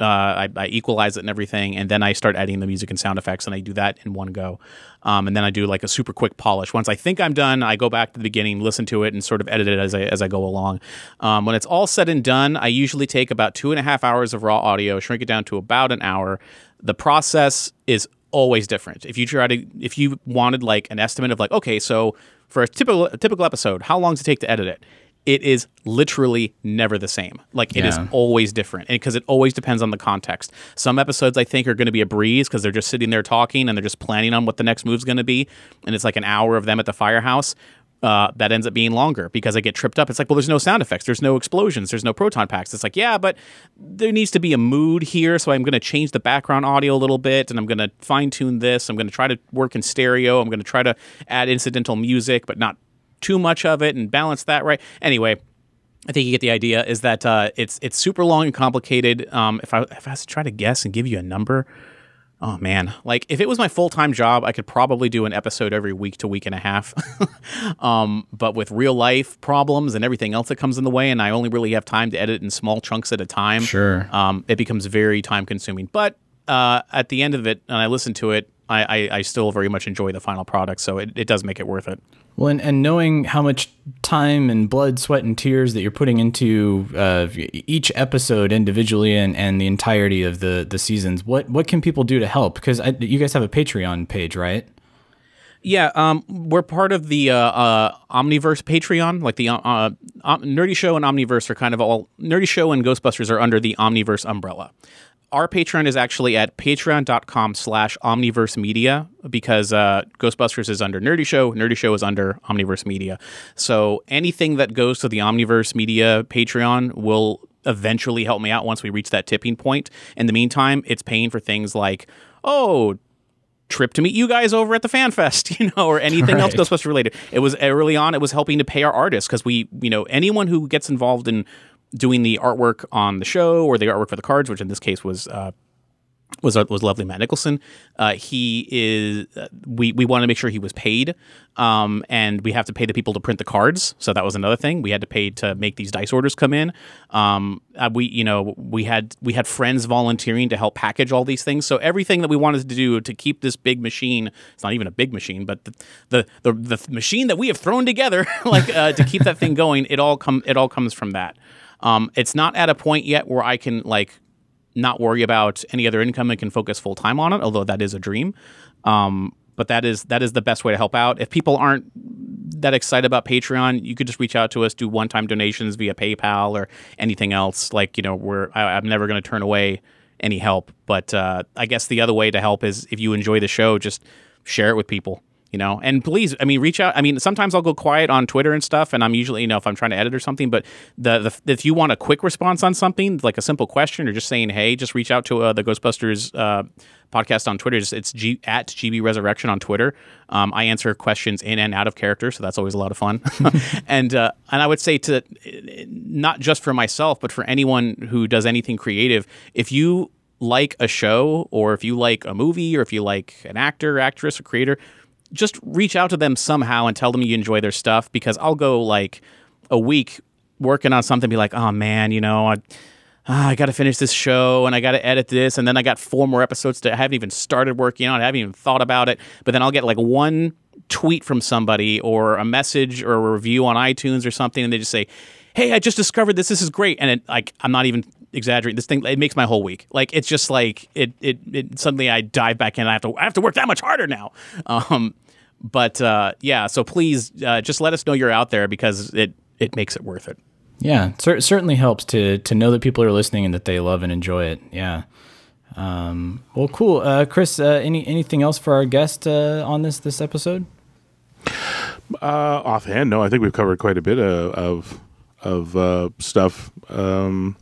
uh, I, I equalize it and everything, and then I start adding the music and sound effects, and I do that in one go. Um, and then I do like a super quick polish. Once I think I'm done, I go back to the beginning, listen to it, and sort of edit it as I as I go along. Um, when it's all said and done, I usually take about two and a half hours of raw audio, shrink it down to about an hour. The process is always different. If you try to, if you wanted like an estimate of like, okay, so for a typical a typical episode, how long does it take to edit it? It is literally never the same. Like it is Yeah. always different because it always depends on the context. Some episodes I think are going to be a breeze because they're just sitting there talking and they're just planning on what the next move's going to be, and it's like an hour of them at the firehouse. Uh, that ends up being longer because I get tripped up. It's like, well, there's no sound effects, there's no explosions, there's no proton packs. It's like, yeah, but there needs to be a mood here, so I'm going to change the background audio a little bit, and I'm going to fine tune this. I'm going to try to work in stereo. I'm going to try to add incidental music, but not too much of it, and balance that right. Anyway, I think you get the idea. Is that uh, it's it's super long and complicated. Um, if I if I was to try to guess and give you a number, oh man, like if it was my full time job, I could probably do an episode every week to week and a half. um, but with real life problems and everything else that comes in the way, and I only really have time to edit in small chunks at a time. Sure. um, it becomes very time consuming. But uh, at the end of it, and I listen to it. I, I, I still very much enjoy the final product, so it, it does make it worth it. Well, and, and knowing how much time and blood, sweat, and tears that you're putting into uh, each episode individually and, and the entirety of the, the seasons, what what can people do to help? Because you guys have a Patreon page, right? Yeah, um, we're part of the uh, uh, Omniverse Patreon. Like the uh, uh, Nerdy Show and Omniverse are kind of all Nerdy Show and Ghostbusters are under the Omniverse umbrella. Our Patreon is actually at patreon.com slash omniverse media because uh, Ghostbusters is under Nerdy Show, Nerdy Show is under Omniverse Media. So anything that goes to the Omniverse Media Patreon will eventually help me out once we reach that tipping point. In the meantime, it's paying for things like, oh, trip to meet you guys over at the fan fest, you know, or anything else Right. Ghostbuster related. It was early on, it was helping to pay our artists because we, you know, anyone who gets involved in doing the artwork on the show or the artwork for the cards, which in this case was uh, was was lovely Matt Nicholson. Uh, he is uh, we we want to make sure he was paid, um, and we have to pay the people to print the cards. So that was another thing. We had to pay to make these dice orders come in. Um, uh, we you know we had we had friends volunteering to help package all these things. So everything that we wanted to do to keep this big machine. It's not even a big machine, but the the the, the machine that we have thrown together, like uh, to keep that thing going. It all come it all comes from that. Um, it's not at a point yet where I can like not worry about any other income and can focus full time on it. Although that is a dream, um, but that is that is the best way to help out. If people aren't that excited about Patreon, you could just reach out to us, do one time donations via PayPal or anything else. Like you know, we're I, I'm never going to turn away any help. But uh, I guess the other way to help is if you enjoy the show, just share it with people. You know, and please, I mean, reach out. I mean, sometimes I'll go quiet on Twitter and stuff, and I'm usually, you know, if I'm trying to edit or something. But the, the if you want a quick response on something, like a simple question or just saying, "Hey," just reach out to uh, the Ghostbusters uh, podcast on Twitter. It's, it's G, at GB Resurrection on Twitter. Um, I answer questions in and out of character, so that's always a lot of fun. and uh, and I would say to not just for myself, but for anyone who does anything creative, if you like a show or if you like a movie or if you like an actor, actress, or creator, just reach out to them somehow and tell them you enjoy their stuff because I'll go like a week working on something, be like, oh man, you know, I, ah, I got to finish this show and I got to edit this, and then I got four more episodes to I haven't even started working on. I haven't even thought about it, but then I'll get like one tweet from somebody or a message or a review on iTunes or something, and they just say, "Hey, I just discovered this. This is great," and it, like I'm not even exaggerating. This thing it makes my whole week. Like it's just like it it, it suddenly I dive back in. I have to I have to work that much harder now. Um, but uh, yeah, so please uh, just let us know you're out there because it it makes it worth it. Yeah, cer- certainly helps to to know that people are listening and that they love and enjoy it. Yeah. Um, well, cool. Uh, Chris, uh, any anything else for our guest uh, on this this episode? Uh, offhand, no. I think we've covered quite a bit of of, of uh, stuff. Um,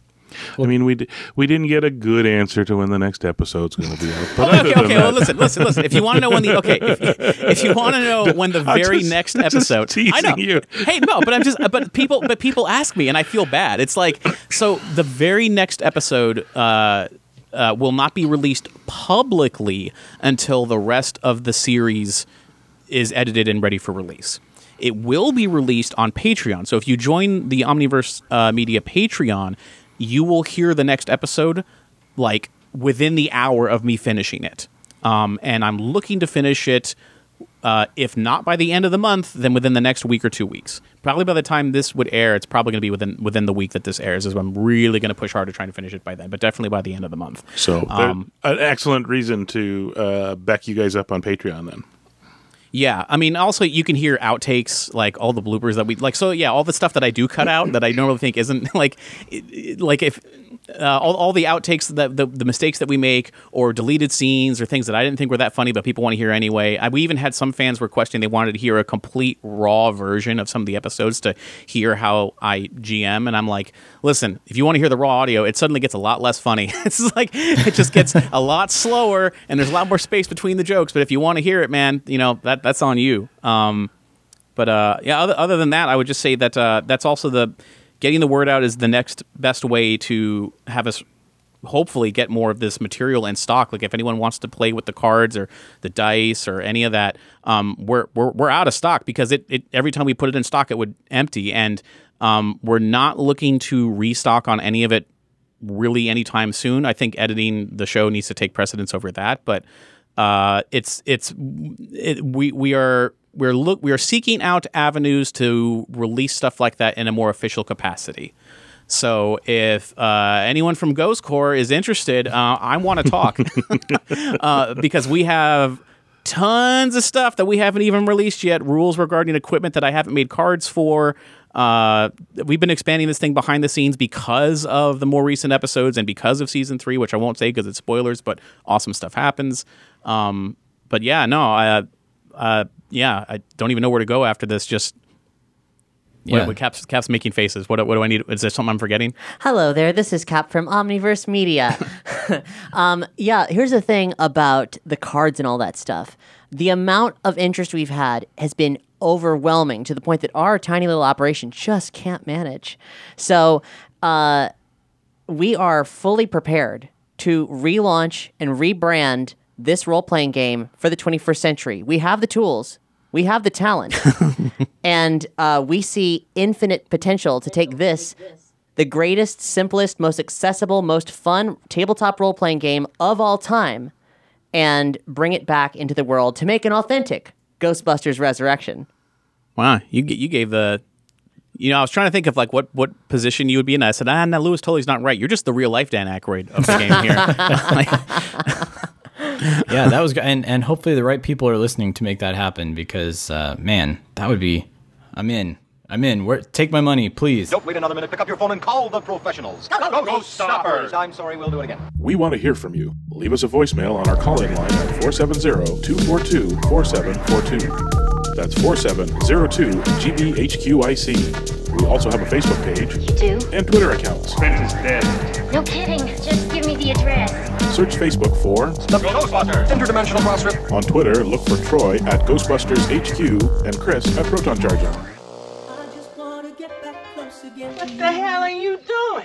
I mean, we d- we didn't get a good answer to when the next episode's going to be out. But Okay, okay. Well, listen, listen, listen. If you want to know when the okay, if, if you want to know when the very just- next episode, I know. you. Hey, no, but I'm just, but people, but people ask me, and I feel bad. It's like, so the very next episode uh, uh, will not be released publicly until the rest of the series is edited and ready for release. It will be released on Patreon. So if you join the Omniverse uh, Media Patreon, you will hear the next episode like within the hour of me finishing it. Um, and I'm looking to finish it, uh, if not by the end of the month, then within the next week or two weeks. Probably by the time this would air, it's probably going to be within within the week that this airs. Is when I'm really going to push hard to try to finish it by then. But definitely by the end of the month. So, Um, an excellent reason to uh, back you guys up on Patreon then. Yeah, I mean, also you can hear outtakes, like all the bloopers that we like. So yeah, all the stuff that I do cut out that I normally think isn't like, like if uh, all, all the outtakes that the, the mistakes that we make or deleted scenes or things that I didn't think were that funny, but people want to hear anyway. I, we even had some fans requesting they wanted to hear a complete raw version of some of the episodes to hear how I GM, and I'm like, listen, if you want to hear the raw audio, it suddenly gets a lot less funny. it's like it just gets a lot slower, and there's a lot more space between the jokes. But if you want to hear it, man, you know that that's on you. Um, but uh, yeah, other, other than that, I would just say that uh, that's also the getting the word out is the next best way to have us hopefully get more of this material in stock. Like if anyone wants to play with the cards or the dice or any of that, um, we're, we're we're out of stock because it, it every time we put it in stock, it would empty, and um, we're not looking to restock on any of it really anytime soon. I think editing the show needs to take precedence over that, but uh, it's it's it, we we are we're look we are seeking out avenues to release stuff like that in a more official capacity. So if uh, anyone from Ghost Corps is interested, uh, I want to talk uh, because we have tons of stuff that we haven't even released yet. Rules regarding equipment that I haven't made cards for. Uh, we've been expanding this thing behind the scenes because of the more recent episodes and because of season three, which I won't say because it's spoilers, but awesome stuff happens. Um, but yeah, no, I, uh, yeah, I don't even know where to go after this. Just Yeah. what, what Cap's, Cap's making faces. What, what do I need? Is there something I'm forgetting? Hello there, this is Cap from Omniverse Media. um, yeah, here's the thing about the cards and all that stuff. The amount of interest we've had has been overwhelming to the point that our tiny little operation just can't manage. So, uh, we are fully prepared to relaunch and rebrand this role playing game for the 21st century. We have the tools, we have the talent, and uh, we see infinite potential to take this, the greatest, simplest, most accessible, most fun tabletop role playing game of all time, and bring it back into the world to make an authentic Ghostbusters Resurrection. Wow, you you gave the. You know, I was trying to think of like what, what position you would be in. I said, ah, no, Louis Tully's not right. You're just the real life Dan Aykroyd of the game here. yeah, that was good. And, and hopefully the right people are listening to make that happen because, uh, man, that would be. I'm in. I'm in. Where, take my money, please. Don't wait another minute. Pick up your phone and call the professionals. Go, go, go, stoppers! I'm sorry, we'll do it again. We want to hear from you. Leave us a voicemail on our call-in line at 470-242-4742. That's 4702-GBHQIC. We also have a Facebook page You do? and Twitter accounts. Prince is dead. No kidding. Just give me the address. Search Facebook for, The Ghostbusters Interdimensional Crossrip. on Twitter, look for Troy at Ghostbusters HQ and Chris at Proton Charging. What the hell are you doing?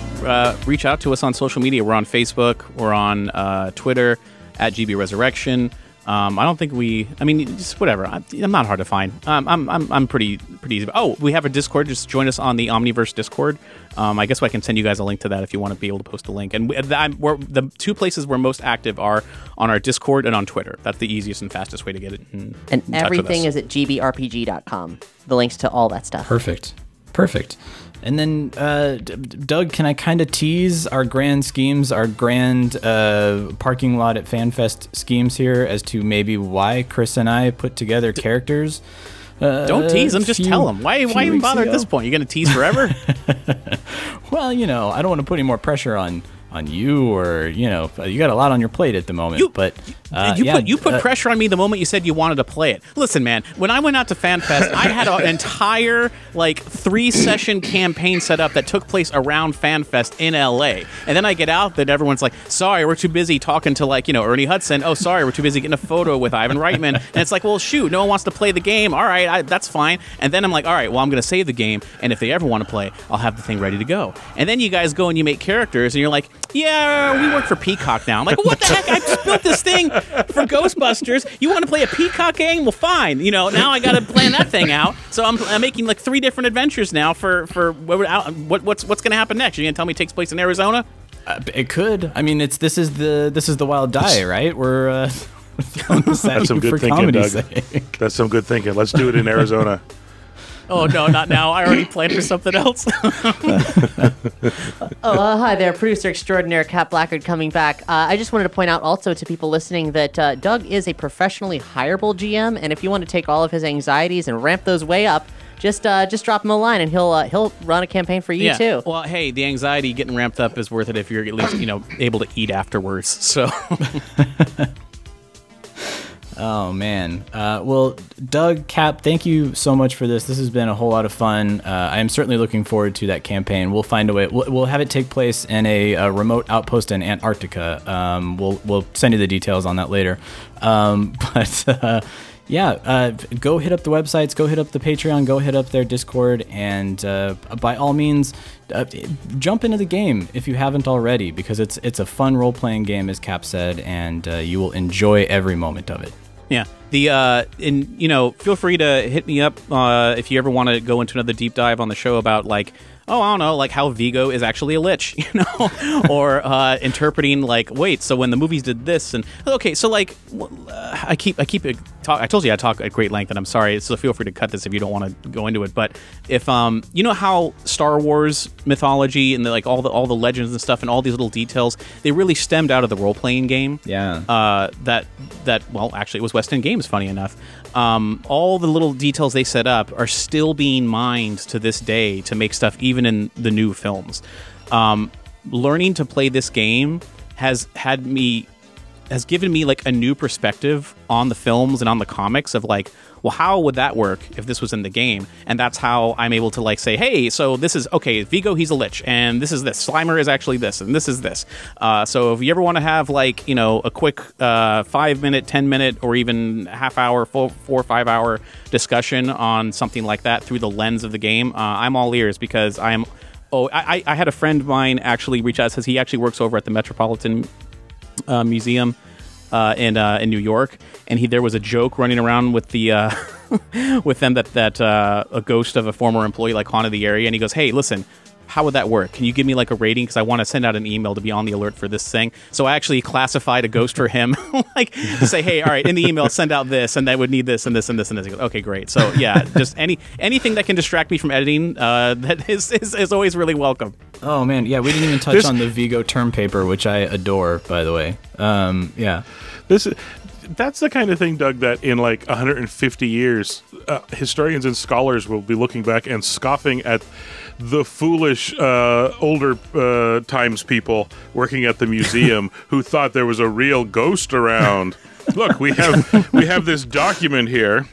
uh, reach out to us on social media. We're on Facebook, we're on uh, Twitter at GB Resurrection. Um, I don't think we. I mean, just whatever. I, I'm not hard to find. Um, I'm, I'm I'm pretty pretty easy. Oh, we have a Discord. Just join us on the Omniverse Discord. Um, I guess I can send you guys a link to that if you want to be able to post a link. And we, I'm, we're, the two places we're most active are on our Discord and on Twitter. That's the easiest and fastest way to get it. In, And in touch with everything us. is at gbrpg.com. The links to all that stuff. Perfect. Perfect. And then, uh, D- Doug, can I kind of tease our grand schemes, our grand uh, parking lot at FanFest schemes here as to maybe why Chris and I put together characters? Uh, Don't tease them. Just few- tell them. Why? Why even bother at this point? You're gonna tease forever. Well, you know, I don't want to put any more pressure on on you or you know, you got a lot on your plate at the moment. You- but uh, you yeah, put you put uh, pressure on me the moment you said you wanted to play it. Listen, man, when I went out to FanFest, I had an entire like three session campaign set up that took place around FanFest in LA. And then I get out and everyone's like, "Sorry, we're too busy talking to like, you know, Ernie Hudson. Oh, sorry, we're too busy getting a photo with Ivan Reitman." And it's like, "Well, shoot, no one wants to play the game. All right, I, that's fine." And then I'm like, "All right, well, I'm going to save the game, and if they ever want to play, I'll have the thing ready to go." And then you guys go and you make characters and you're like, "Yeah, we work for Peacock now." I'm like, "What the heck? I just built this thing for Ghostbusters. You want to play a Peacock game? Well, fine. You know, now I got to plan that thing out. So I'm, I'm making like three different adventures now for for what what- what's what's going to happen next? You're going to tell me it takes place in Arizona? uh, it could. I mean, it's this is the this is the wild die, right? We're uh, throwing this at That's some good for thinking, comedy's Doug. sake. That's some good thinking. Let's do it in Arizona. Oh no, not now. I already planned for something else. Oh, uh, hi there, producer extraordinaire Cap Blackard coming back. Uh, I just wanted to point out also to people listening that uh, Doug is a professionally hireable GM, and if you want to take all of his anxieties and ramp those way up, just uh, just drop him a line, and he'll uh, he'll run a campaign for you yeah. too. Well, hey, the anxiety getting ramped up is worth it if you're at least you know able to eat afterwards. So Oh man. Uh, well, Doug, Cap, thank you so much for this. This has been a whole lot of fun. Uh, I am certainly looking forward to that campaign. We'll find a way. We'll, we'll have it take place in a, a remote outpost in Antarctica. Um, we'll we'll send you the details on that later. Um, but uh, yeah, uh, go hit up the websites. Go hit up the Patreon. Go hit up their Discord, and uh, by all means. Uh, jump into the game if you haven't already, because it's it's a fun role playing game, as Cap said, and uh, you will enjoy every moment of it. Yeah. The uh and you know, feel free to hit me up uh if you ever want to go into another deep dive on the show about like oh, I don't know, like how Vigo is actually a lich, you know, or uh, interpreting like, wait, so when the movies did this, and okay, so like, uh, I keep, I keep it talk. I told you I talk at great length, and I'm sorry, so feel free to cut this if you don't want to go into it. But if um, you know how Star Wars mythology and the, like all the all the legends and stuff, and all these little details, they really stemmed out of the role playing game. Yeah. Uh, that that well, actually, it was West End Games. Funny enough, um, all the little details they set up are still being mined to this day to make stuff even in the new films. Um, learning to play this game has had me has given me like a new perspective on the films and on the comics of like well how would that work if this was in the game? And that's how i'm able to like say hey so this is okay vigo he's a lich and this is this. Slimer is actually this and this is this. Uh, so if you ever want to have like you know a quick uh, five minute ten minute or even half hour four, or five hour discussion on something like that through the lens of the game uh, i'm all ears because i'm oh I, I had a friend of mine actually reach out says he actually works over at the metropolitan uh, museum uh, in uh, in New York, and he there was a joke running around with the uh, with them that that uh, a ghost of a former employee like haunted the area, and he goes, "Hey, listen." How would that work? Can you give me like a rating? Because I want to send out an email to be on the alert for this thing. So I actually classified a ghost for him, like to say, "Hey, all right, in the email, send out this, and that would need this, and this, and this, and this." Goes, "Okay, great." So yeah, just any anything that can distract me from editing, uh, that is, is is always really welcome. Oh man, yeah, we didn't even touch This- on the Vigo term paper, which I adore, by the way. Um, yeah, This that's the kind of thing, Doug, that in like 150 years, uh, historians and scholars will be looking back and scoffing at the foolish uh, older uh, times people working at the museum who thought there was a real ghost around. Look, we have we have this document here.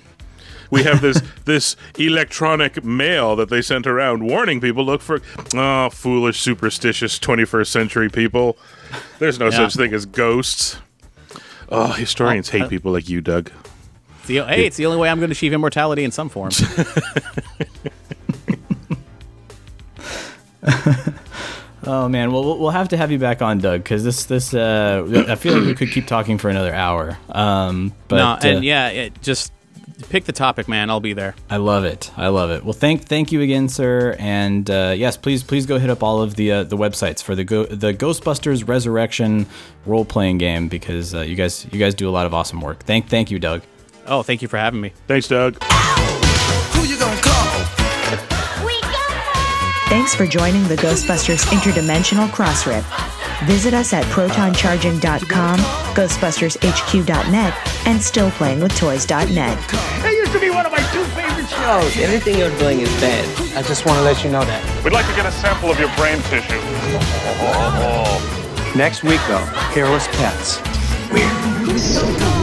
We have this this electronic mail that they sent around warning people look for oh foolish superstitious 21st century people. There's no Yeah. such thing as ghosts. Oh, historians hate people like you, Doug. It's the, hey, it's the only way I'm going to achieve immortality in some form. Oh man, well we'll we'll have to have you back on, Doug, because this this uh, I feel like we could keep talking for another hour. Um, but no, uh, yeah, it, just pick the topic, man. I'll be there. I love it. I love it. Well, thank thank you again, sir. And uh, yes, please please go hit up all of the uh, the websites for the go- the Ghostbusters Resurrection role playing game because uh, you guys you guys do a lot of awesome work. Thank thank you, Doug. Oh, thank you for having me. Thanks, Doug. Who you gonna call? Thanks for joining the Ghostbusters Interdimensional Crossrip. Visit us at protoncharging.com, ghostbustershq.net, and stillplayingwithtoys.net. That used to be one of my two favorite shows. Oh, anything you're doing is bad. I just want to let you know that. We'd like to get a sample of your brain tissue. Next week, though, hairless pets. Weird.